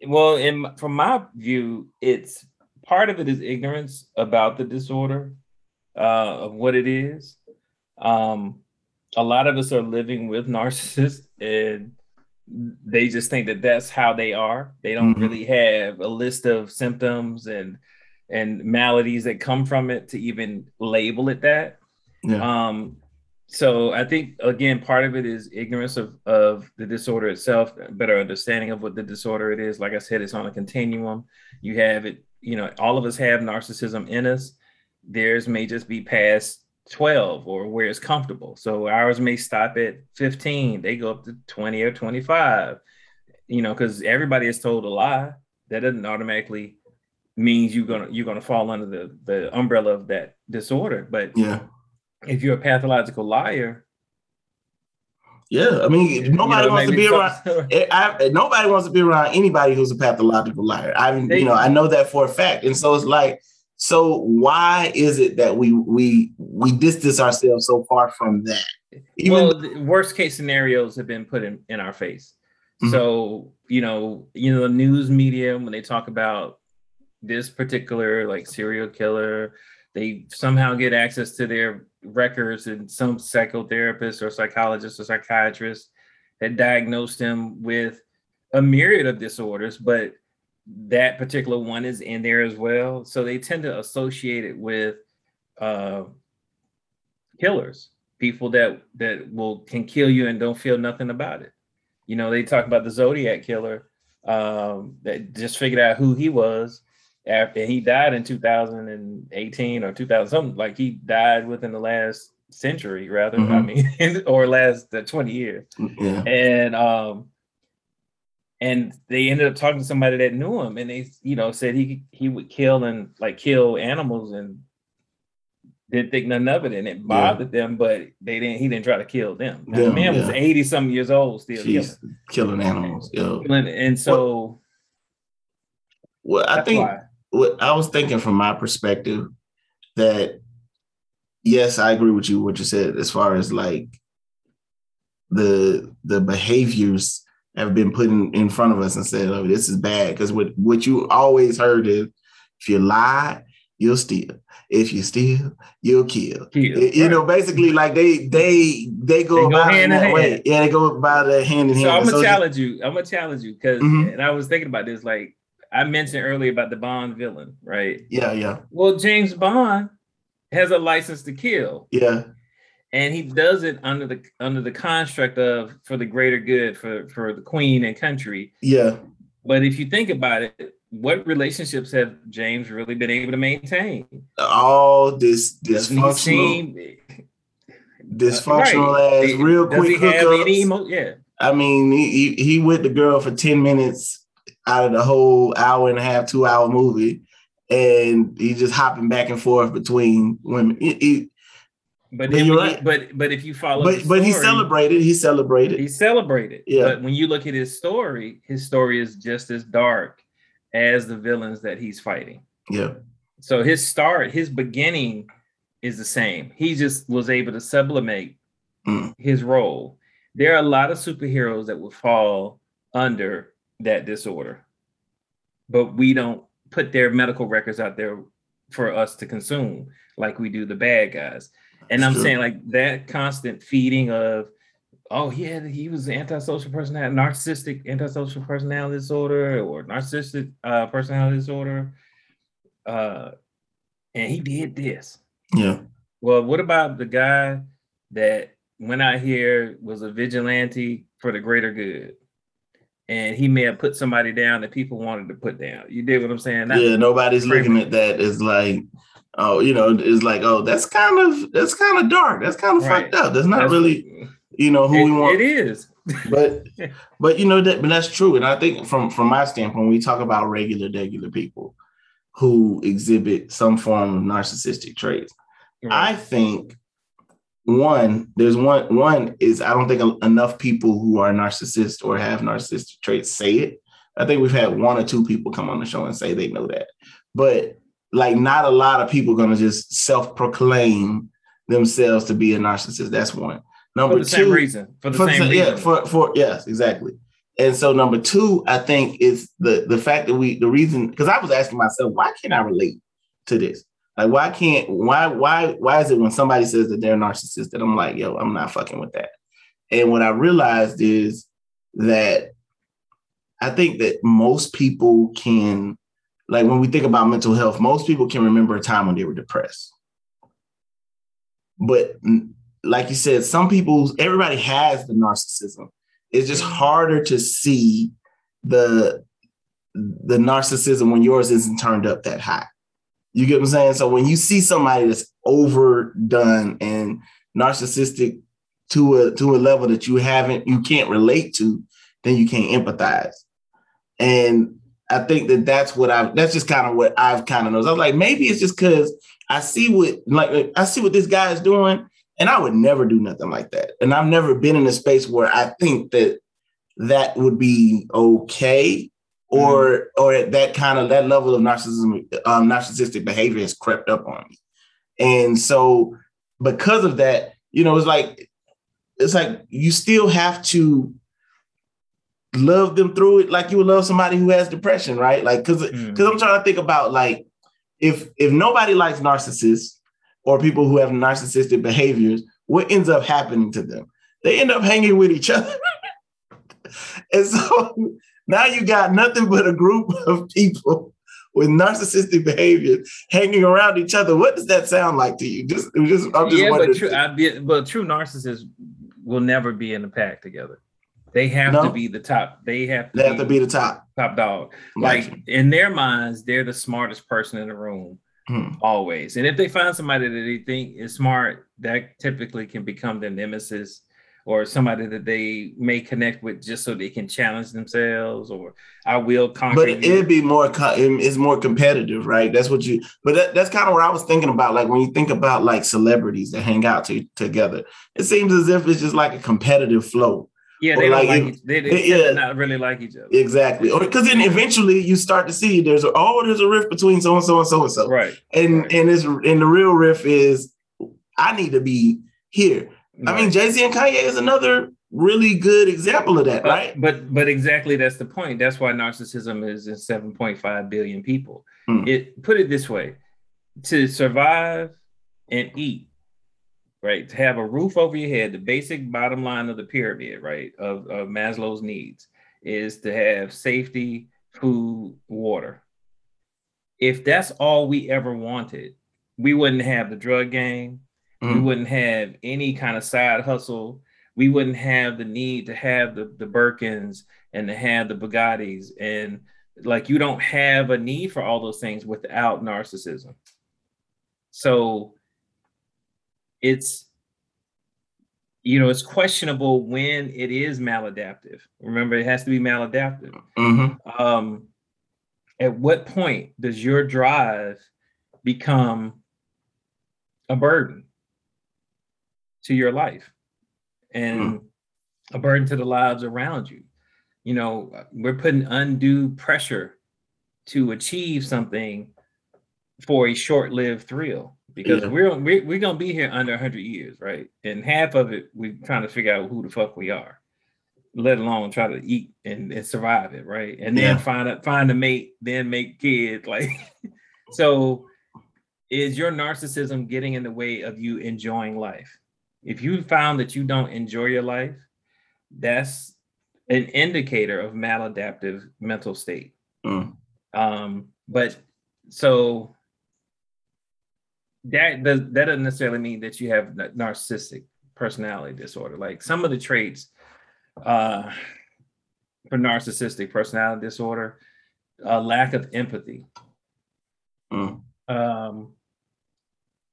Well, in from my view, it's part of it is ignorance about the disorder uh, of what it is. Um, a lot of us are living with narcissists and they just think that that's how they are. They don't mm-hmm. really have a list of symptoms and and maladies that come from it to even label it that. Yeah. Um, so I think again, part of it is ignorance of of the disorder itself, better understanding of what the disorder it is. Like I said, it's on a continuum. You have it, you know, all of us have narcissism in us. Theirs may just be past 12 or where it's comfortable. So ours may stop at 15, they go up to 20 or 25, you know, because everybody is told a lie. That doesn't automatically means you're gonna you're gonna fall under the the umbrella of that disorder. But yeah, if you're a pathological liar, yeah, I mean, nobody you know, wants to be around. Eh, I, nobody wants to be around anybody who's a pathological liar. I, mean you know, I know that for a fact, and so it's like so why is it that we we we distance ourselves so far from that? Even well, the worst case scenarios have been put in, in our face. Mm-hmm. So, you know, you know, the news media, when they talk about this particular like serial killer, they somehow get access to their records and some psychotherapist or psychologist or psychiatrist had diagnosed him with a myriad of disorders, but that particular one is in there as well. So they tend to associate it with uh, killers, people that that will can kill you and don't feel nothing about it. You know, they talk about the Zodiac killer um, that just figured out who he was after he died in 2018 or 2000 something like he died within the last century rather mm-hmm. i mean or last uh, 20 years yeah. and um and they ended up talking to somebody that knew him and they you know said he he would kill and like kill animals and didn't think nothing of it and it bothered yeah. them but they didn't he didn't try to kill them the man yeah. was 80 some years old still Jeez, killing. killing animals yeah. and so well, well i think why. What i was thinking from my perspective that yes i agree with you what you said as far as like the the behaviors have been put in, in front of us and said, "Oh, this is bad." Because what what you always heard is, if you lie, you'll steal. If you steal, you'll kill. kill you right. know, basically, like they they they go, they go about hand in that hand. way. Yeah, they go about that hand in so hand. I'm gonna so challenge you. I'm gonna challenge you because, mm-hmm. and I was thinking about this. Like, I mentioned earlier about the Bond villain, right? Yeah, yeah. Well, James Bond has a license to kill. Yeah. And he does it under the under the construct of for the greater good for for the queen and country. Yeah. But if you think about it, what relationships have James really been able to maintain? All this dysfunctional, dysfunctional right. ass, real Does quick hookups. Emo- yeah. I mean, he, he with the girl for 10 minutes out of the whole hour and a half, two hour movie, and he's just hopping back and forth between women. He, he, but then right. but but if you follow, but story, but he celebrated. He celebrated. He celebrated. Yeah. But when you look at his story, his story is just as dark as the villains that he's fighting. Yeah. So his start, his beginning is the same. He just was able to sublimate mm. his role. There are a lot of superheroes that would fall under that disorder, but we don't put their medical records out there for us to consume like we do the bad guys. And I'm saying like that constant feeding of, oh yeah, he was an antisocial personality, narcissistic antisocial personality disorder or narcissistic uh, personality disorder, uh, and he did this. Yeah. Well, what about the guy that went out here was a vigilante for the greater good? And he may have put somebody down that people wanted to put down. You did what I'm saying? yeah, nobody's looking at that as like, oh, you know, it's like, oh, that's kind of that's kind of dark. That's kind of right. fucked up. That's not that's, really, you know, who it, we want. It is. but but you know that but that's true. And I think from from my standpoint, we talk about regular, regular people who exhibit some form of narcissistic traits. Right. I think one there's one one is i don't think enough people who are narcissists or have narcissistic traits say it. I think we've had one or two people come on the show and say they know that. But like not a lot of people going to just self-proclaim themselves to be a narcissist. That's one. Number for the two same reason. For the for same the, reason. yeah for for yes exactly. And so number two i think is the the fact that we the reason because i was asking myself why can't i relate to this like, why can't why why why is it when somebody says that they're a narcissist that I'm like, yo, I'm not fucking with that. And what I realized is that I think that most people can, like when we think about mental health, most people can remember a time when they were depressed. But like you said, some people, everybody has the narcissism. It's just mm-hmm. harder to see the the narcissism when yours isn't turned up that high. You get what I'm saying? So when you see somebody that's overdone and narcissistic to a to a level that you haven't, you can't relate to, then you can't empathize. And I think that that's what I've. That's just kind of what I've kind of knows. I was like, maybe it's just because I see what like I see what this guy is doing, and I would never do nothing like that. And I've never been in a space where I think that that would be okay or mm-hmm. or that kind of that level of narcissism um, narcissistic behavior has crept up on me and so because of that you know it's like it's like you still have to love them through it like you would love somebody who has depression right like because because mm-hmm. i'm trying to think about like if if nobody likes narcissists or people who have narcissistic behaviors what ends up happening to them they end up hanging with each other and so now you got nothing but a group of people with narcissistic behavior hanging around each other. What does that sound like to you? Just, just I'm just yeah, wondering. but true, I but true narcissists will never be in a pack together. They have no? to be the top. They have to. They be have to be the top. Top dog. Like in their minds, they're the smartest person in the room. Hmm. Always. And if they find somebody that they think is smart, that typically can become their nemesis or somebody that they may connect with just so they can challenge themselves or I will conquer. But it'd be more, it's more competitive, right? That's what you, but that, that's kind of what I was thinking about. Like when you think about like celebrities that hang out to, together, it seems as if it's just like a competitive flow. Yeah, they don't like, each, they, they yeah, not really like each other. Exactly. Or because then eventually you start to see there's a, oh there's a rift between so and so and so and so. Right. And right. and it's and the real rift is I need to be here. Right. I mean, Jay Z and Kanye is another really good example of that, right? But but exactly that's the point. That's why narcissism is in 7.5 billion people. Hmm. It put it this way: to survive and eat, right? To have a roof over your head, the basic bottom line of the pyramid, right, of, of Maslow's needs is to have safety, food, water. If that's all we ever wanted, we wouldn't have the drug game. Mm. We wouldn't have any kind of side hustle. We wouldn't have the need to have the, the Birkins and to have the Bugattis. And like you don't have a need for all those things without narcissism. So it's you know, it's questionable when it is maladaptive. Remember, it has to be maladaptive. Mm-hmm. Um, at what point does your drive become a burden to your life and mm. a burden to the lives around you? You know, we're putting undue pressure to achieve something for a short-lived thrill because yeah. we're, we're we're gonna be here under 100 years, right? And half of it we're trying to figure out who the fuck we are, let alone try to eat and, and survive it, right? And then yeah. find a find a mate, then make kids. Like, so is your narcissism getting in the way of you enjoying life? If you found that you don't enjoy your life, that's an indicator of maladaptive mental state. Mm. Um, but so that does that doesn't necessarily mean that you have narcissistic personality disorder. Like some of the traits uh, for narcissistic personality disorder, a lack of empathy. Mm. Um,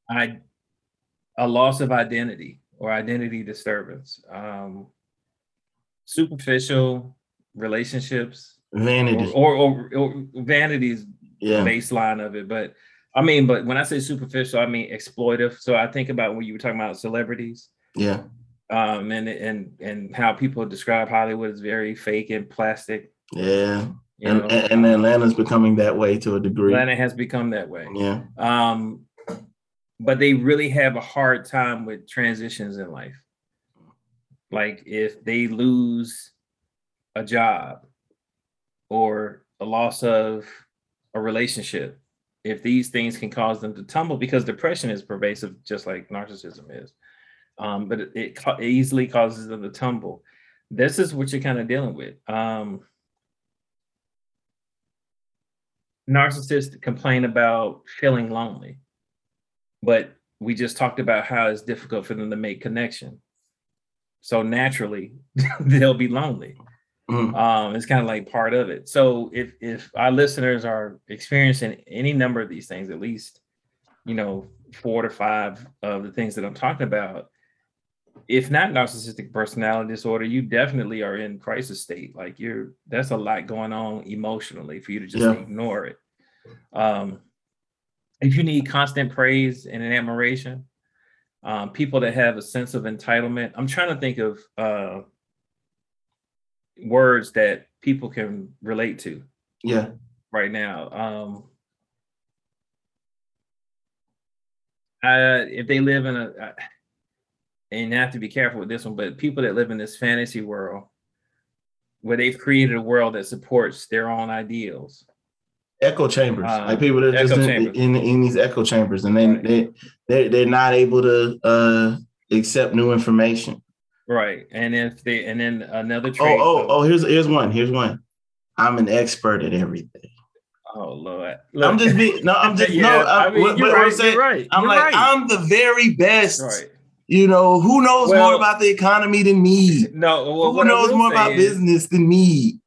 I a loss of identity or identity disturbance. Um, superficial relationships, vanity, or or, or, or vanity's yeah. baseline of it, but I mean, but when I say superficial, I mean exploitive. So I think about when you were talking about celebrities. Yeah. Um, and and and how people describe Hollywood as very fake and plastic. Yeah. You and, know, and Atlanta's becoming that way to a degree. Atlanta has become that way. Yeah. Um, but they really have a hard time with transitions in life. Like if they lose a job or a loss of a relationship if these things can cause them to tumble because depression is pervasive just like narcissism is um, but it, it, easily causes them to tumble. This is what you're kind of dealing with. Um, narcissists complain about feeling lonely but we just talked about how it's difficult for them to make connection so naturally they'll be lonely Mm. Um, it's kind of like part of it. So if if our listeners are experiencing any number of these things, at least you know four to five of the things that I'm talking about, if not narcissistic personality disorder, you definitely are in crisis state. Like you're that's a lot going on emotionally for you to just yeah. ignore it. Um, if you need constant praise and an admiration, um, people that have a sense of entitlement. I'm trying to think of uh, words that people can relate to. Yeah. Right now. Um uh if they live in a uh, and have to be careful with this one, but people that live in this fantasy world where they've created a world that supports their own ideals. Echo chambers, uh, like people that are just in, in, in, these echo chambers, and they right. they they they're not able to uh, accept new information. Right. And if they and then another oh, trait. Oh, oh, oh, here's here's one. Here's one. I'm an expert at everything. Oh Lord. Look. I'm just being no, I'm just yeah, no, I'm, I mean, you're right, I'm saying, you're right. I'm you're like, right. I'm the very best. Right. You know, who knows well, more about the economy than me? No, well, who knows more about is, business than me?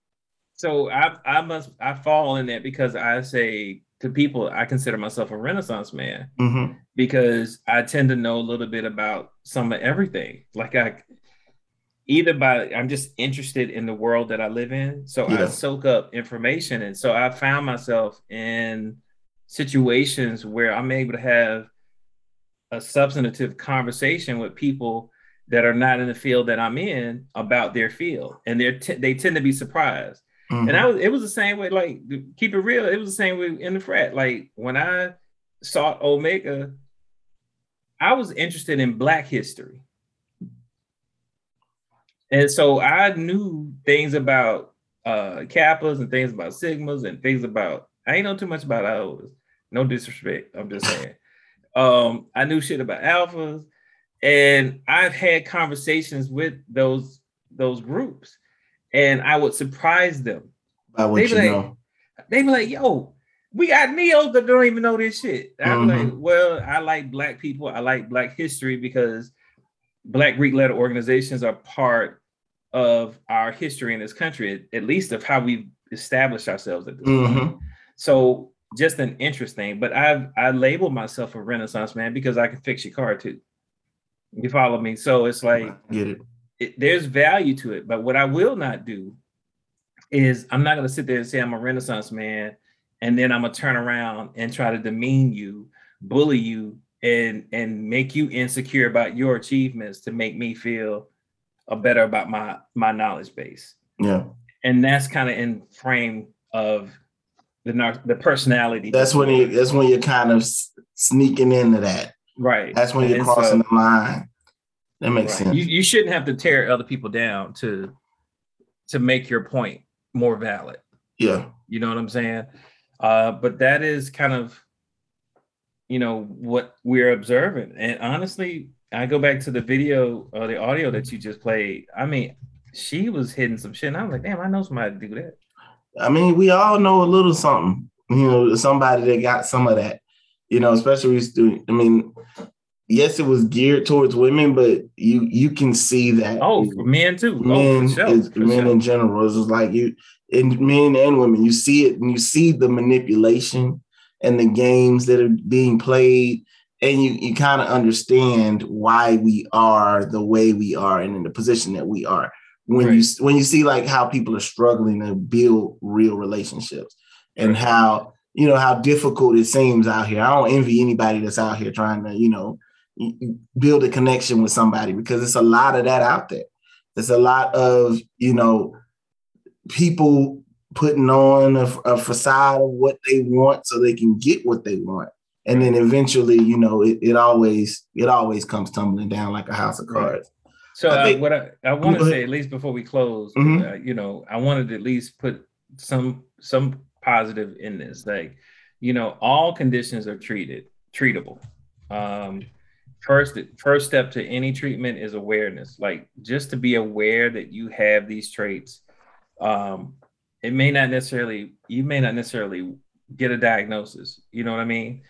So I I must I fall in that because I say to people, I consider myself a renaissance man mm-hmm. because I tend to know a little bit about some of everything. Like I either by I'm just interested in the world that I live in. So yeah. I soak up information. And so I found myself in situations where I'm able to have a substantive conversation with people that are not in the field that I'm in about their field. And they're t- they tend to be surprised. Mm-hmm. And I was it was the same way, like keep it real, it was the same way in the frat. Like when I saw Omega, I was interested in black history. And so I knew things about uh kappas and things about sigmas and things about I ain't know too much about iotas. No disrespect. I'm just saying. um, I knew shit about alphas, and I've had conversations with those those groups, and I would surprise them. By what you like, know. they be like, yo, we got neos that don't even know this shit. I'm mm-hmm. like, well, I like black people. I like black history because black Greek letter organizations are part of our history in this country, at least of how we've established ourselves at this mm-hmm. point. So just an interesting, but I've I label myself a renaissance man because I can fix your car too. You follow me? So it's like get it. It. There's value to it, but what I will not do is I'm not gonna sit there and say I'm a renaissance man and then I'm gonna turn around and try to demean you, bully you, and and make you insecure about your achievements to make me feel a better about my my knowledge base. Yeah. And that's kind of in frame of the the personality. That's when you that's when you're kind of sneaking into that. Right. That's when you're and crossing so, the line. That makes right. sense. You, you shouldn't have to tear other people down to to make your point more valid. Yeah. You know what I'm saying? Uh, but that is kind of, you know, what we're observing. And honestly, I go back to the video or the audio that you just played. I mean, she was hitting some shit. And I was like, damn, I know somebody to do that. I mean, we all know a little something, you know, somebody that got some of that, you know, especially I mean, yes, it was geared towards women, but you you can see that. Oh, men too. Oh, men, oh, sure, is, men sure. in general. It's just like you, in men and women, you see it and you see the manipulation and the games that are being played, and you you kind of understand why we are the way we are and in the position that we are. When right. you when you see like how people are struggling to build real relationships and right. how you know how difficult it seems out here. I don't envy anybody that's out here trying to you know build a connection with somebody because it's a lot of that out there. There's a lot of, you know, people putting on a, a, facade of what they want so they can get what they want. And then eventually, you know, it, it always it always comes tumbling down like a house of cards. So I uh, think, uh, what I, I want to say, at least before we close, mm-hmm. uh, you know, I wanted to at least put some some positive in this. Like, you know, all conditions are treated treatable. Um, first first step to any treatment is awareness like just to be aware that you have these traits um it may not necessarily you may not necessarily get a diagnosis you know what i mean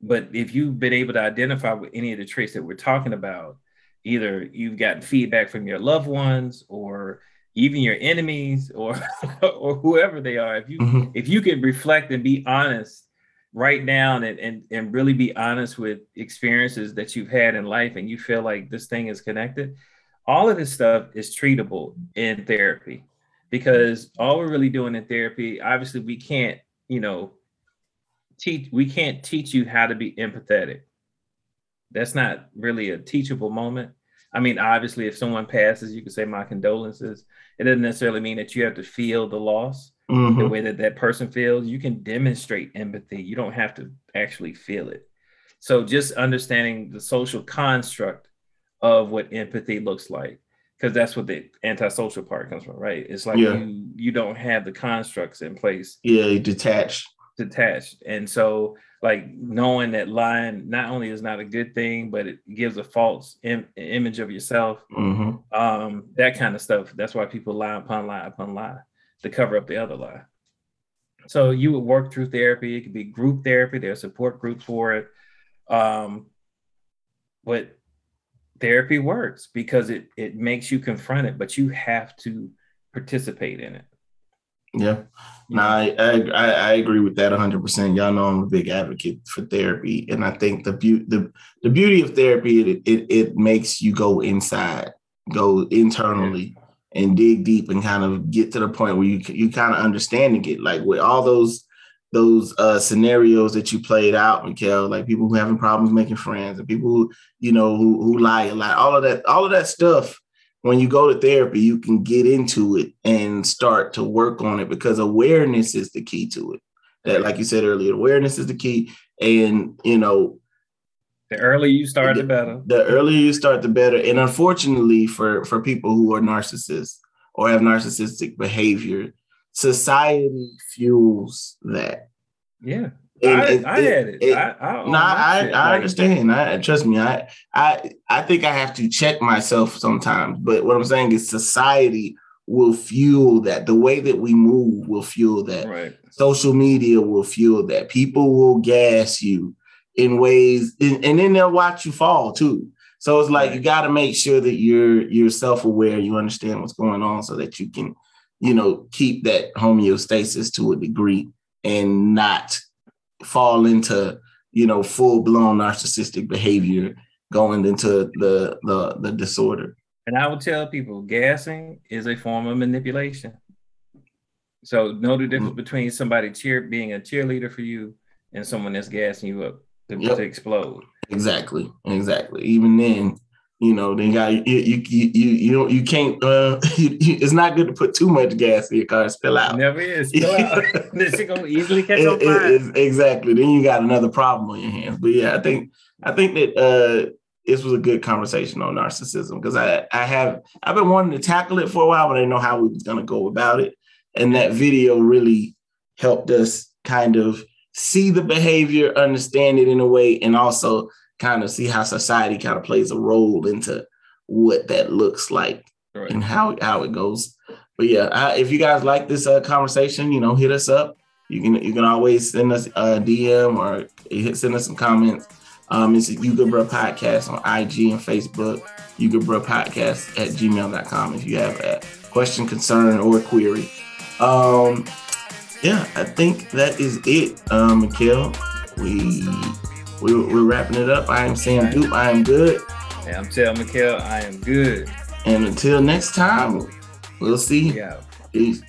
but if you've been able to identify with any of the traits that we're talking about either you've gotten feedback from your loved ones or even your enemies or or whoever they are if you mm-hmm. if you can reflect and be honest write down and, and and really be honest with experiences that you've had in life and you feel like this thing is connected all of this stuff is treatable in therapy because all we're really doing in therapy obviously we can't you know teach we can't teach you how to be empathetic. That's not really a teachable moment. I mean obviously if someone passes you can say my condolences. It doesn't necessarily mean that you have to feel the loss mm-hmm. the way that that person feels. You can demonstrate empathy. You don't have to actually feel it. So just understanding the social construct of what empathy looks like, because that's what the antisocial part comes from, right? It's like yeah. you you don't have the constructs in place. Yeah, detached. Detached, and so like knowing that lying not only is not a good thing, but it gives a false Im- image of yourself. Mm-hmm. Um, that kind of stuff. That's why people lie upon lie upon lie to cover up the other lie. So you would work through therapy. It could be group therapy. There are support groups for it. Um, but therapy works because it it makes you confront it, but you have to participate in it. Yeah, no, I, I I agree with that 100. percent Y'all know I'm a big advocate for therapy, and I think the beauty the the beauty of therapy it it, it makes you go inside, go internally, and dig deep and kind of get to the point where you you kind of understanding it, like with all those those uh, scenarios that you played out, Mikhail, like people who having problems making friends and people who you know who, who lie a lot, all of that, all of that stuff. When you go to therapy, you can get into it and start to work on it because awareness is the key to it. That, like you said earlier, awareness is the key, and you know the earlier you start, the, the, better. The earlier you start, the better. And unfortunately, for for people who are narcissists or have narcissistic behavior, society fuels that. Yeah. And I, it, I had it. it I, I, no, I, I understand. I trust me. I, I, I think I have to check myself sometimes. But what I'm saying is, society will fuel that. The way that we move will fuel that. Right. Social media will fuel that. People will gas you in ways, and, and then they'll watch you fall too. So it's like you got to make sure that you're you're self-aware, you understand what's going on so that you can, you know, keep that homeostasis to a degree and not fall into, you know, full-blown narcissistic behavior going into the the the disorder. And I would tell people gassing is a form of manipulation. So know the difference mm-hmm. between somebody cheer being a cheerleader for you and someone that's gassing you up to, yep. to explode. Exactly, exactly. Even then, you know, they got you. You you you, you don't you can't. Uh, you, it's not good to put too much gas in your car. Spill out. Never is. Spill out. this is gonna easily catch on fire. It, it, exactly. Then you got another problem on your hands. But yeah, I think I think that uh, this was a good conversation on narcissism because I I have I've been wanting to tackle it for a while, but I didn't know how we was gonna go about it. And that video really helped us kind of see the behavior, understand it in a way, and also kind of see how society kind of plays a role into what that looks like right. and how how it goes. But yeah, I, if you guys like this uh, conversation, you know, hit us up. You can you can always send us a DM or send us some comments. Um, it's Good Bro Podcast on IG and Facebook. You Good Bro Podcast at gmail.com if you have a question, concern, or query. Um, yeah, I think that is it, um, Mikhail. We, we we're wrapping it up. I am Sam Dupe. I am good. Yeah, I'm telling Mikhail. I am good. And until next time, we'll see. Yeah. Peace.